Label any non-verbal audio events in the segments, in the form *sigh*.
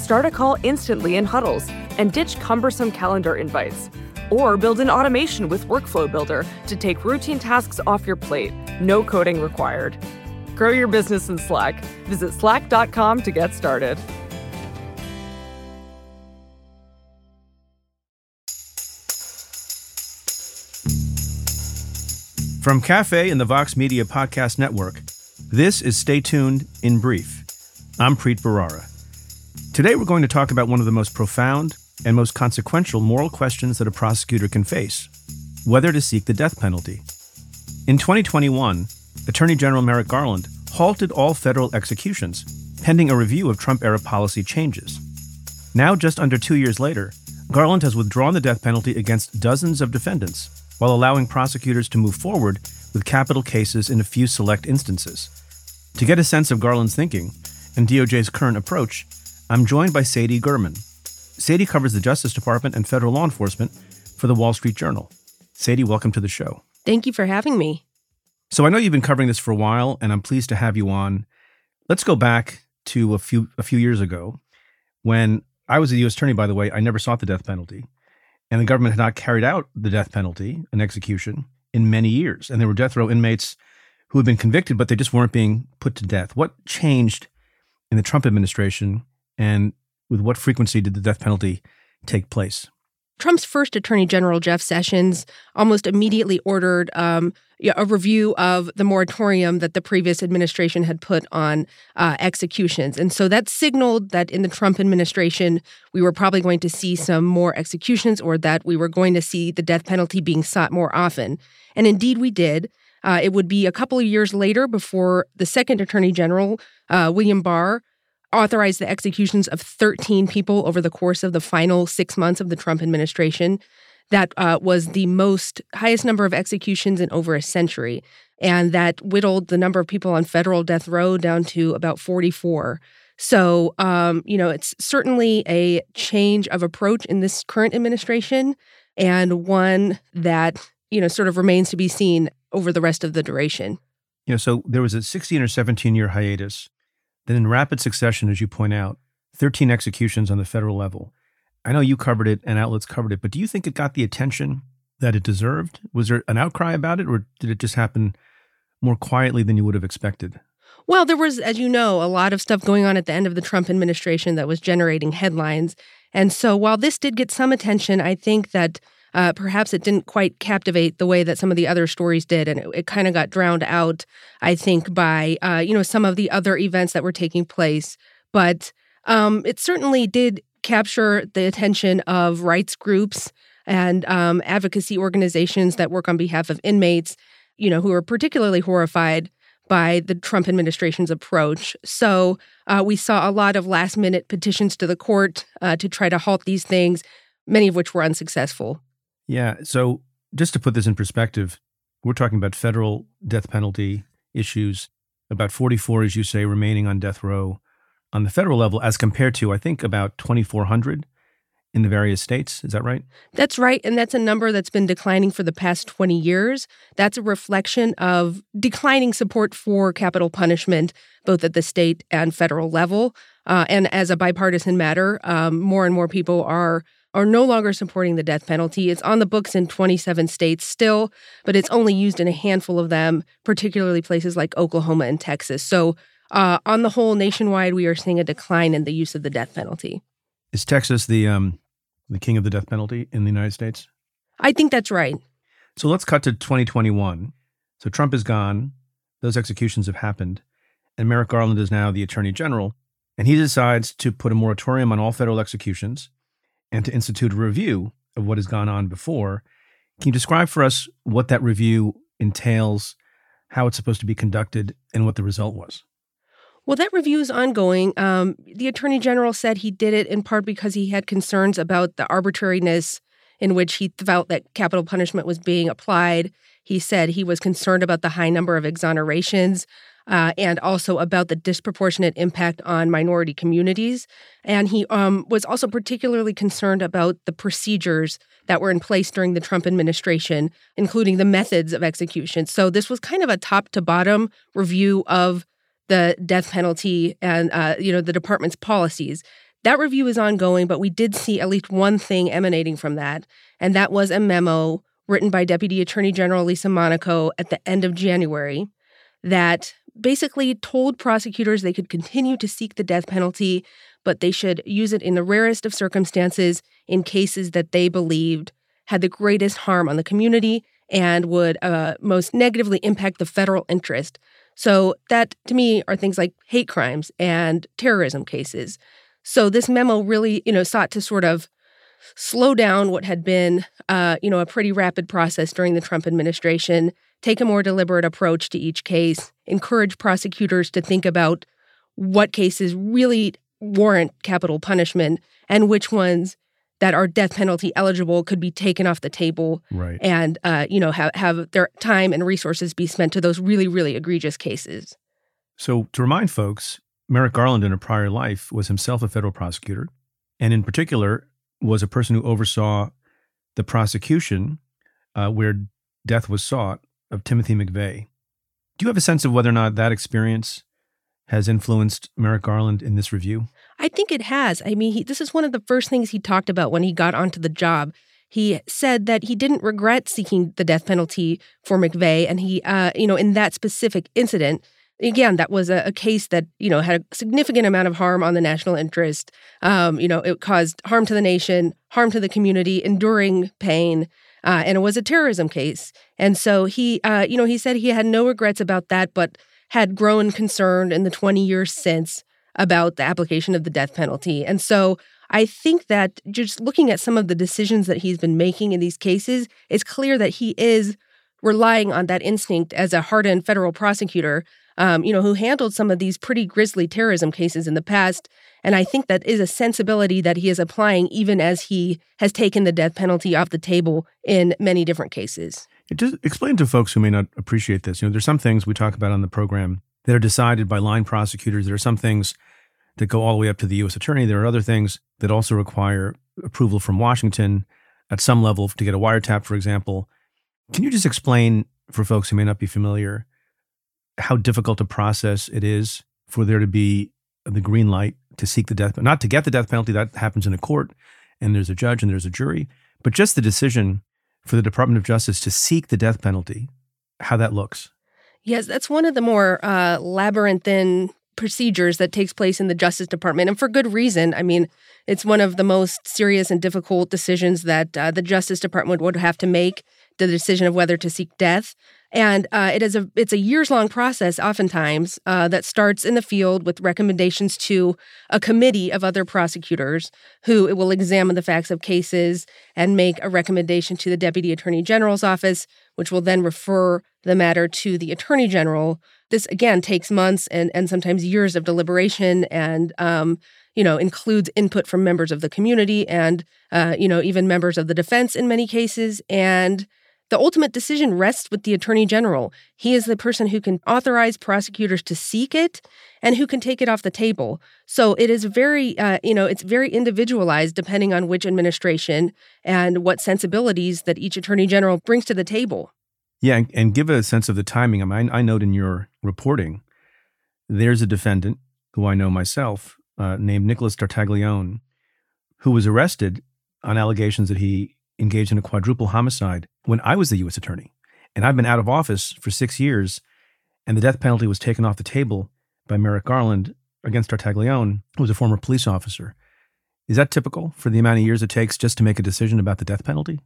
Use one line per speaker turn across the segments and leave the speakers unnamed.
Start a call instantly in huddles and ditch cumbersome calendar invites. Or build an automation with Workflow Builder to take routine tasks off your plate. No coding required. Grow your business in Slack. Visit slack.com to get started.
From Cafe and the Vox Media Podcast Network, this is Stay Tuned in Brief. I'm Preet Bharara. Today we're going to talk about one of the most profound and most consequential moral questions that a prosecutor can face whether to seek the death penalty. In 2021, Attorney General Merrick Garland halted all federal executions pending a review of Trump era policy changes. Now, just under two years later, Garland has withdrawn the death penalty against dozens of defendants while allowing prosecutors to move forward with capital cases in a few select instances. To get a sense of Garland's thinking and DOJ's current approach, I'm joined by Sadie Gurman. Sadie covers the Justice Department and federal law enforcement for the Wall Street Journal. Sadie, welcome to the show.
Thank you for having me.
So I know you've been covering this for a while, and I'm pleased to have you on. Let's go back to a few a few years ago when I was a U.S. attorney. By the way, I never sought the death penalty and the government had not carried out the death penalty, an execution, in many years. And there were death row inmates who had been convicted, but they just weren't being put to death. What changed in the Trump administration, and with what frequency did the death penalty take place?
Trump's first Attorney General, Jeff Sessions, almost immediately ordered um, a review of the moratorium that the previous administration had put on uh, executions. And so that signaled that in the Trump administration, we were probably going to see some more executions or that we were going to see the death penalty being sought more often. And indeed, we did. Uh, it would be a couple of years later before the second Attorney General, uh, William Barr, authorized the executions of 13 people over the course of the final six months of the Trump administration. That uh, was the most highest number of executions in over a century, and that whittled the number of people on federal death row down to about 44. So, um, you know, it's certainly a change of approach in this current administration, and one that you know sort of remains to be seen over the rest of the duration.
You know, so there was a 16 or 17 year hiatus then, in rapid succession, as you point out, 13 executions on the federal level. I know you covered it and outlets covered it, but do you think it got the attention that it deserved? Was there an outcry about it, or did it just happen more quietly than you would have expected?
Well, there was, as you know, a lot of stuff going on at the end of the Trump administration that was generating headlines. And so while this did get some attention, I think that uh, perhaps it didn't quite captivate the way that some of the other stories did, and it, it kind of got drowned out. I think by uh, you know some of the other events that were taking place, but um, it certainly did capture the attention of rights groups and um, advocacy organizations that work on behalf of inmates. You know, who are particularly horrified by the Trump administration's approach. So uh, we saw a lot of last minute petitions to the court uh, to try to halt these things, many of which were unsuccessful.
Yeah. So just to put this in perspective, we're talking about federal death penalty issues, about 44, as you say, remaining on death row on the federal level, as compared to, I think, about 2,400 in the various states. Is that right?
That's right. And that's a number that's been declining for the past 20 years. That's a reflection of declining support for capital punishment, both at the state and federal level. Uh, and as a bipartisan matter, um, more and more people are are no longer supporting the death penalty. It's on the books in 27 states still, but it's only used in a handful of them, particularly places like Oklahoma and Texas. So, uh, on the whole, nationwide, we are seeing a decline in the use of the death penalty.
Is Texas the um, the king of the death penalty in the United States?
I think that's right.
So let's cut to 2021. So Trump is gone. Those executions have happened. And Merrick Garland is now the attorney general. And he decides to put a moratorium on all federal executions and to institute a review of what has gone on before. Can you describe for us what that review entails, how it's supposed to be conducted, and what the result was?
Well, that review is ongoing. Um, the attorney general said he did it in part because he had concerns about the arbitrariness in which he felt that capital punishment was being applied. He said he was concerned about the high number of exonerations uh, and also about the disproportionate impact on minority communities. And he um, was also particularly concerned about the procedures that were in place during the Trump administration, including the methods of execution. So this was kind of a top to bottom review of the death penalty and uh, you know the department's policies. That review is ongoing, but we did see at least one thing emanating from that, and that was a memo written by Deputy Attorney General Lisa Monaco at the end of January that basically told prosecutors they could continue to seek the death penalty, but they should use it in the rarest of circumstances in cases that they believed had the greatest harm on the community and would uh, most negatively impact the federal interest. So, that to me are things like hate crimes and terrorism cases. So, this memo really, you know, sought to sort of slow down what had been, uh, you know, a pretty rapid process during the Trump administration, take a more deliberate approach to each case, encourage prosecutors to think about what cases really warrant capital punishment and which ones that are death penalty eligible could be taken off the table
right.
and uh, you know have, have their time and resources be spent to those really really egregious cases
so to remind folks merrick garland in a prior life was himself a federal prosecutor and in particular was a person who oversaw the prosecution uh, where death was sought of Timothy McVeigh. Do you have a sense of whether or not that experience has influenced Merrick Garland in this review?
I think it has. I mean, he, this is one of the first things he talked about when he got onto the job. He said that he didn't regret seeking the death penalty for McVeigh, and he, uh, you know, in that specific incident, again, that was a, a, case that you know had a significant amount of harm on the national interest. Um, you know, it caused harm to the nation, harm to the community, enduring pain, uh, and it was a terrorism case. And so he, uh, you know, he said he had no regrets about that, but had grown concerned in the 20 years since about the application of the death penalty. And so I think that just looking at some of the decisions that he's been making in these cases, it's clear that he is relying on that instinct as a hardened federal prosecutor um, you know, who handled some of these pretty grisly terrorism cases in the past. And I think that is a sensibility that he is applying even as he has taken the death penalty off the table in many different cases.
Just explain to folks who may not appreciate this. You know, there's some things we talk about on the program that are decided by line prosecutors. There are some things that go all the way up to the U.S. attorney. There are other things that also require approval from Washington at some level to get a wiretap, for example. Can you just explain for folks who may not be familiar how difficult a process it is for there to be the green light to seek the death, not to get the death penalty. That happens in a court, and there's a judge and there's a jury. But just the decision for the Department of Justice to seek the death penalty, how that looks.
Yes, that's one of the more uh, labyrinthine procedures that takes place in the Justice Department, and for good reason. I mean, it's one of the most serious and difficult decisions that uh, the Justice Department would have to make the decision of whether to seek death. And uh, it is a it's a years long process, oftentimes uh, that starts in the field with recommendations to a committee of other prosecutors who will examine the facts of cases and make a recommendation to the deputy attorney general's office, which will then refer the matter to the attorney general. This again takes months and and sometimes years of deliberation and um, you know includes input from members of the community and uh, you know even members of the defense in many cases and the ultimate decision rests with the Attorney General. He is the person who can authorize prosecutors to seek it and who can take it off the table. So it is very, uh, you know, it's very individualized depending on which administration and what sensibilities that each Attorney General brings to the table.
Yeah, and, give a sense of the timing. I mean, I note in your reporting, there's a defendant who I know myself uh, named Nicholas Tartaglione, who was arrested on allegations that he engaged in a quadruple homicide when I was the U.S. attorney. And I've been out of office for six years, and the death penalty was taken off the table by Merrick Garland against Tartaglione, who was a former police officer. Is that typical for the amount of years it takes just to make a decision about the death penalty?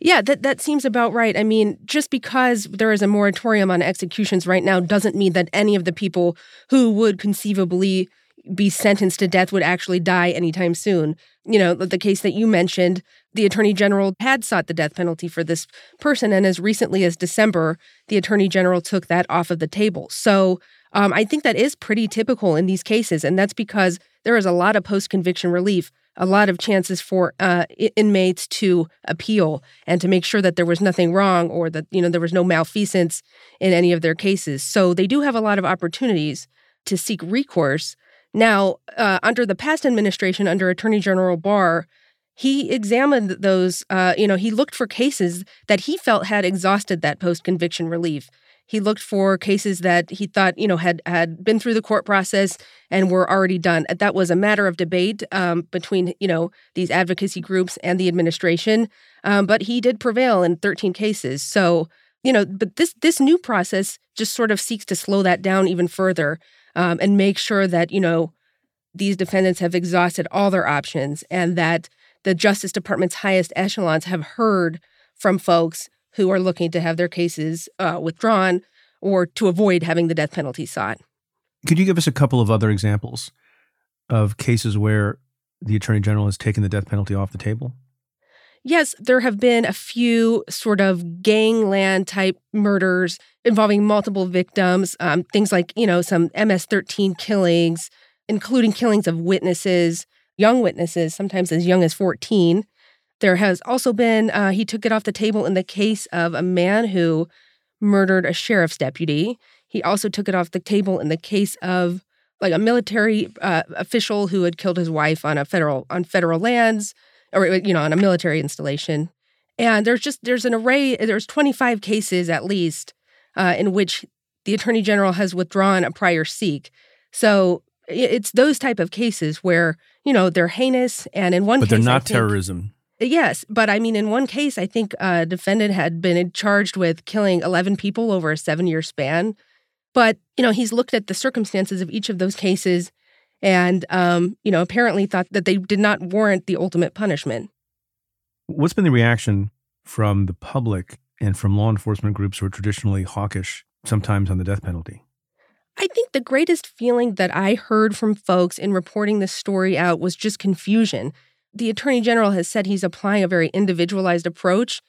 Yeah, that, that seems about right. I mean, just because there is a moratorium on executions right now doesn't mean that any of the people who would conceivably be sentenced to death would actually die anytime soon. You know, the case that you mentioned, the attorney general had sought the death penalty for this person. And as recently as December, the attorney general took that off of the table. So um, I think that is pretty typical in these cases. And that's because there is a lot of post conviction relief, a lot of chances for uh, inmates to appeal and to make sure that there was nothing wrong or that, you know, there was no malfeasance in any of their cases. So they do have a lot of opportunities to seek recourse. Now, uh, under the past administration, under Attorney General Barr, he examined those, uh, you know, he looked for cases that he felt had exhausted that post conviction relief. He looked for cases that he thought, you know, had had been through the court process and were already done. That was a matter of debate um, between, you know, these advocacy groups and the administration. Um, but he did prevail in 13 cases. So, you know, but this this new process just sort of seeks to slow that down even further um, and make sure that, you know, these defendants have exhausted all their options and that the Justice Department's highest echelons have heard from folks who are looking to have their cases uh, withdrawn or to avoid having the death penalty sought.
Could you give us a couple of other examples of cases where the Attorney General has taken the death penalty off the table?
Yes, there have been a few sort of gangland type murders involving multiple victims, um, things like, you know, some MS 13 killings, including killings of witnesses, young witnesses, sometimes as young as 14. There has also been, uh, he took it off the table in the case of a man who murdered a sheriff's deputy. He also took it off the table in the case of like a military uh, official who had killed his wife on a federal on federal lands or uh, you know on a military installation. And there's just there's an array there's 25 cases at least uh, in which the attorney general has withdrawn a prior seek. So it's those type of cases where you know they're heinous. And in one
but
case,
they're not think, terrorism.
Uh, yes. But i mean in one case i think a defendant had been charged with killing 11 people over a seven year span. But you know he's looked at the circumstances of each of those cases and um, you know apparently thought that they did not warrant the ultimate punishment.
What's been the reaction from the public and from law enforcement groups who are traditionally hawkish sometimes on the death penalty?
I think the greatest feeling that I heard from folks in reporting this story out was just confusion. The attorney general has said he's applying a very individualized approach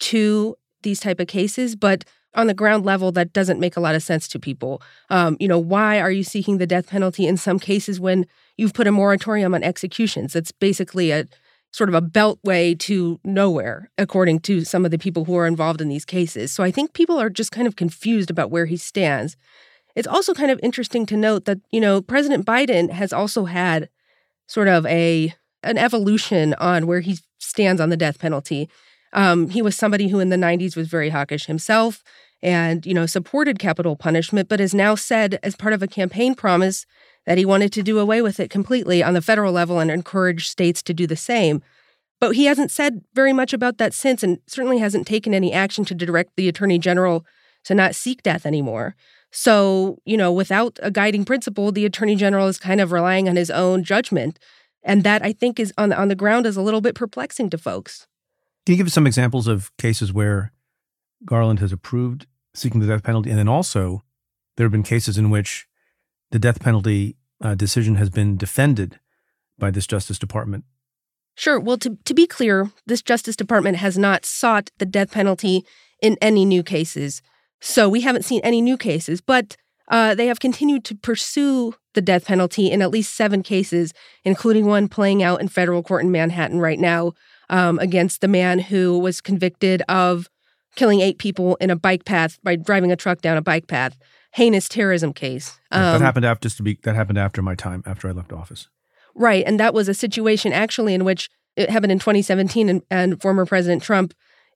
to these type of cases, but on the ground level that doesn't make a lot of sense to people. Um, you know, why are you seeking the death penalty in some cases when you've put a moratorium on executions? It's basically a sort of a beltway to nowhere, according to some of the people who are involved in these cases. So I think people are just kind of confused about where he stands. It's also kind of interesting to note that, you know, President Biden has also had sort of a an evolution on where he stands on the death penalty. Um, he was somebody who in the 90s was very hawkish himself and, you know, supported capital punishment, but has now said as part of a campaign promise that he wanted to do away with it completely on the federal level and encourage states to do the same. But he hasn't said very much about that since and certainly hasn't taken any action to direct the attorney general to not seek death anymore. So, you know, without a guiding principle, the attorney general is kind of relying on his own judgment. And that I think is on on the ground is a little bit perplexing to folks.
Can you give us some examples of cases where Garland has approved seeking the death penalty, and then also there have been cases in which the death penalty uh, decision has been defended by this Justice Department?
Sure. Well, to, to be clear, this Justice Department has not sought the death penalty in any new cases. So we haven't seen any new cases, but uh, they have continued to pursue the death penalty in at least seven cases, including one playing out in federal court in Manhattan right now, um, against the man who was convicted of killing eight people in a bike path by driving a truck down a bike path. Heinous terrorism case.
Um, that happened after just to be that happened after my time after I left office.
Right, and that was a situation actually in which it happened in 2017, and, and former President Trump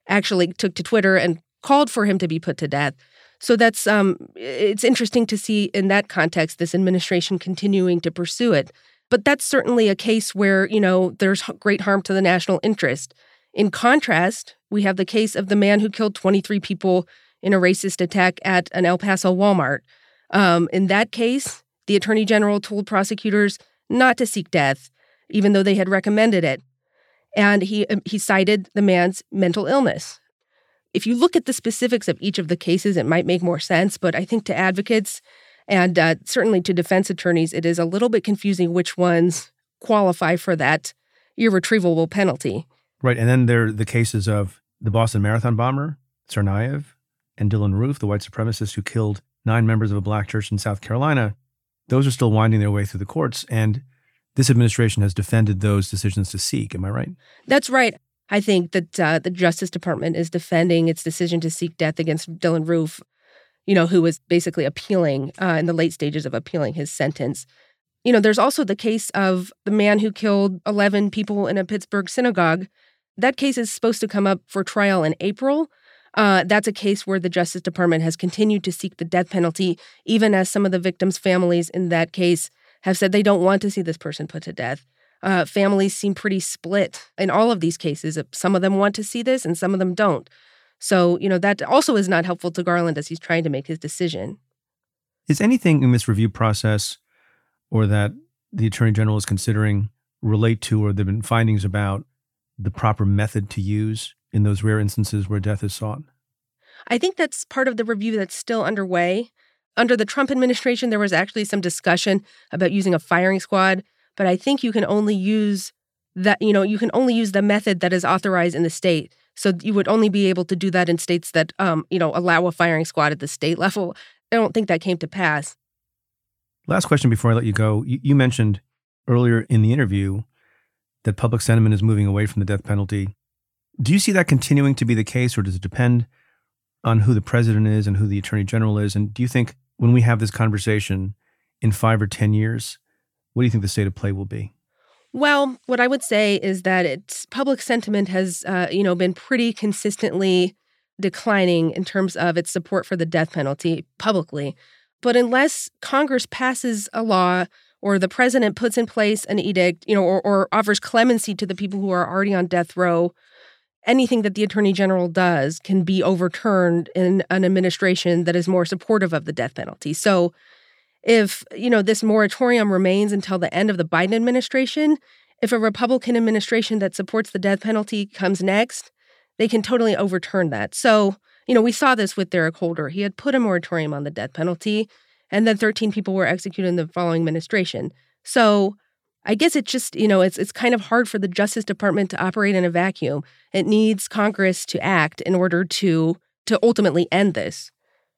actually took to Twitter and called for him to be put to death. So that's um, it's interesting to see in that context this administration continuing to pursue it. But that's certainly a case where, you know, there's great harm to the national interest. In contrast, we have the case of the man who killed 23 people in a racist attack at an El Paso Walmart. Um, in that case, the attorney general told prosecutors not to seek death. even though they had recommended it. And he um, he cited the man's mental illness. If you look at the specifics of each of the cases, it might make more sense. But I think to advocates and uh, certainly to defense attorneys, it is a little bit confusing which ones qualify for that irretrievable penalty.
Right. And then there are the cases of the Boston Marathon bomber, Tsarnaev, and Dylann Roof, the white supremacist who killed nine members of a black church in South Carolina. Those are still winding their way through the courts. And this administration has defended those decisions to seek. Am I right?
That's right. I think that uh, the Justice Department is defending its decision to seek death against Dylann Roof, you know, who was basically appealing uh, in the late stages of appealing his sentence. You know, there's also the case of the man who killed 11 people in a Pittsburgh synagogue. That case is supposed to come up for trial in April. Uh, that's a case where the Justice Department has continued to seek the death penalty, even as some of the victims' families in that case have said they don't want to see this person put to death. Uh, families seem pretty split in all of these cases. Some of them want to see this and some of them don't. So, you know, that also is not helpful to Garland as he's trying to make his decision.
Is anything in this review process or that the attorney general is considering relate to or there have been findings about the proper method to use in those rare instances where death is sought?
I think that's part of the review that's still underway. Under the Trump administration, there was actually some discussion about using a firing squad, but I think you can only use that, you know, you can only use the method that is authorized in the state. So you would only be able to do that in states that, um, you know, allow a firing squad at the state *laughs* level. I don't think that came to pass.
Last question before I let you go. You, you mentioned earlier in the interview that public sentiment is moving away from the death penalty. Do you see that continuing to be the case, or does it depend on who the president is and who the attorney general is? And do you think when we have this conversation in five or 10 years, what do you think the state of play will be?
Well, what I would say is that it's public sentiment has, uh, you know, been pretty consistently declining in terms of its support for the death penalty publicly. But unless Congress passes a law or the president puts in place an edict, you know, or, or offers clemency to the people who are already on death row, anything that the attorney general does can be overturned in an administration that is more supportive of the death penalty. So if, you know, this moratorium remains until the end of the Biden administration, if a Republican administration that supports the death penalty comes next, they can totally overturn that. So you know, we saw this with Eric Holder. He had put a moratorium on the death penalty, and then 13 people were executed in the following administration. So I guess it's just, you know, it's it's kind of hard for the Justice Department to operate in a vacuum. It needs Congress to act in order to to ultimately end this.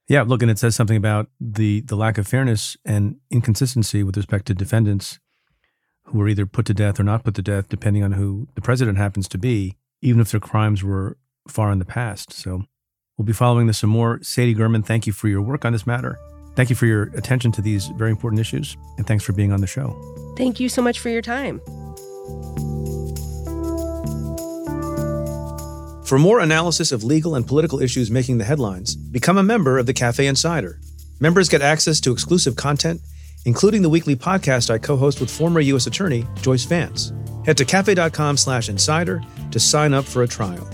Yeah, look, and it says something about the the lack of fairness and inconsistency with respect to defendants who were either put to death or not put to death, depending on who the president happens to be, even if their crimes were far in the past. So We'll be following this some more. Sadie Gurman, thank you for your work on this matter. Thank you for your attention to these very important issues, and thanks for being on the show.
Thank you so much for your time.
For more analysis of legal and political issues making the headlines, become a member of the Cafe Insider. Members get access to exclusive content, including the weekly podcast I co-host with former U.S. Attorney Joyce Vance. Head to cafe.com slash insider to sign up for a trial.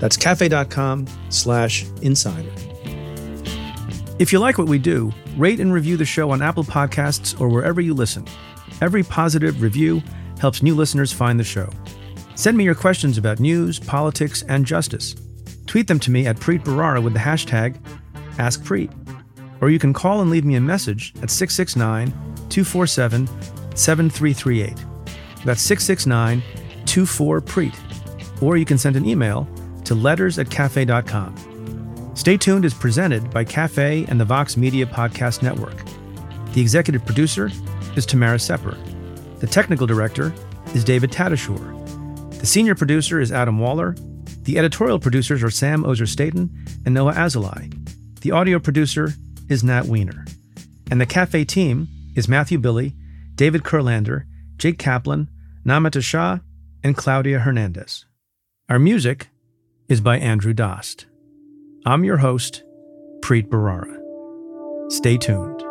That's cafe.com slash insider. If you like what we do, rate and review the show on Apple Podcasts or wherever you listen. Every positive review helps new listeners find the show. Send me your questions about news, politics, and justice. Tweet them to me at Preet Bharara with the hashtag AskPreet. Or you can call and leave me a message at 669 247 7338. That's 669 24 Preet. Or you can send an email to letters at cafe.com. Stay tuned is presented by Cafe and the Vox Media Podcast Network. The executive producer is Tamara Sepper. The technical director is David Tatasciore. The senior producer is Adam Waller. The editorial producers are Sam Ozer Staten and Noah Azulai. The audio producer is Nat Weiner. And the Cafe team is Matthew Billy, David Kurlander, Jake Kaplan, Namita Shah, and Claudia Hernandez. Our music is by Andrew Dost. I'm your host, Preet Bharara. Stay tuned.